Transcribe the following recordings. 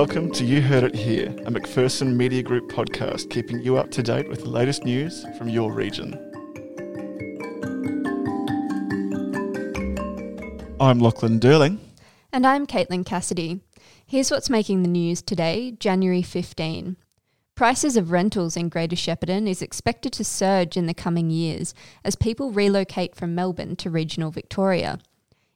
Welcome to You Heard It Here, a McPherson Media Group podcast keeping you up to date with the latest news from your region. I'm Lachlan Durling. And I'm Caitlin Cassidy. Here's what's making the news today, January 15. Prices of rentals in Greater Shepparton is expected to surge in the coming years as people relocate from Melbourne to regional Victoria.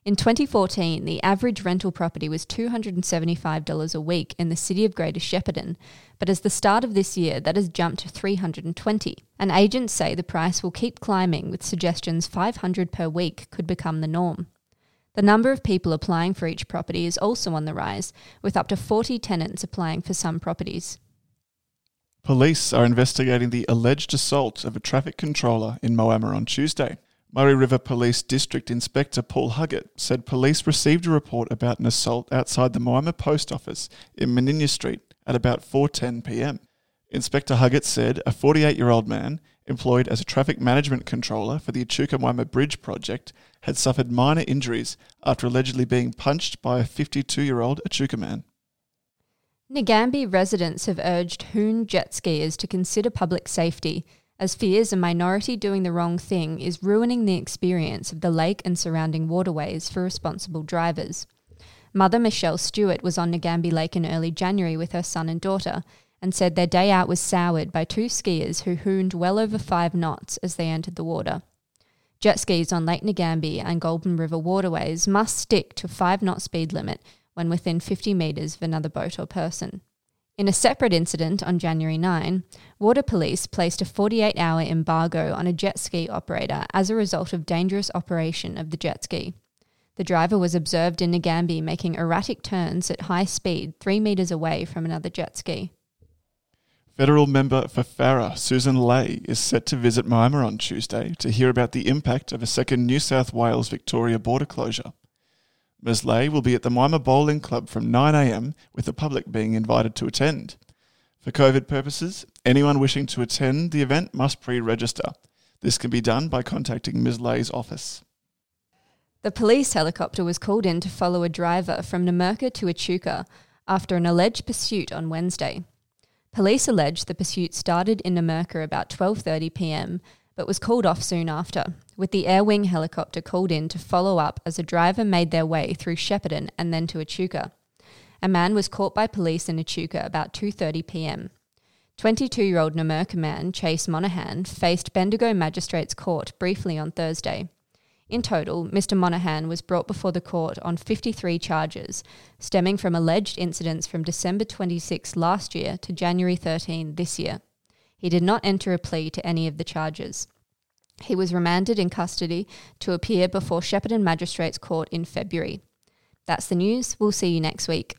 In 2014, the average rental property was $275 a week in the city of Greater Shepparton, but as the start of this year, that has jumped to 320. And agents say the price will keep climbing with suggestions 500 per week could become the norm. The number of people applying for each property is also on the rise, with up to 40 tenants applying for some properties. Police are investigating the alleged assault of a traffic controller in Moama on Tuesday. Murray River Police District Inspector Paul Huggett said police received a report about an assault outside the Moama Post Office in Meninya Street at about 4:10 p.m. Inspector Huggett said a 48-year-old man employed as a traffic management controller for the Echuca Bridge project had suffered minor injuries after allegedly being punched by a 52-year-old Echuca man. Nagambie residents have urged Hoon jet skiers to consider public safety, as fears a minority doing the wrong thing is ruining the experience of the lake and surrounding waterways for responsible drivers. Mother Michelle Stewart was on Nagambie Lake in early January with her son and daughter and said their day out was soured by two skiers who hooned well over five knots as they entered the water. Jet skis on Lake Nagambie and Goulburn River waterways must stick to 5 knot speed limit when within 50 metres of another boat or person. In a separate incident on January 9, Water Police placed a 48 hour embargo on a jet ski operator as a result of dangerous operation of the jet ski. The driver was observed in Nagambie making erratic turns at high speed three metres away from another jet ski. Federal member for Farrer, Sussan Ley, is set to visit Moama on Tuesday to hear about the impact of a second New South Wales Victoria border closure. Ms. Ley will be at the Moama Bowling Club from 9am, with the public being invited to attend. For COVID purposes, anyone wishing to attend the event must pre register. This can be done by contacting Ms. Ley's office. The police helicopter was called in to follow a driver from Numurkah to Echuca after an alleged pursuit on Wednesday. Police allege the pursuit started in Numurkah about 12:30 p.m but was called off soon after, with the Air Wing helicopter called in to follow up as a driver made their way through Shepparton and then to Echuca. A man was caught by police in Echuca about 2:30 p.m. 22-year-old Numurkah man Chase Monahan faced Bendigo Magistrates Court briefly on Thursday. In total, Mr. Monahan was brought before the court on 53 charges, stemming from alleged incidents from December 26 last year to January 13 this year. He did not enter a plea to any of the charges. He was remanded in custody to appear before Shepparton Magistrates Court in February. That's the news. We'll see you next week.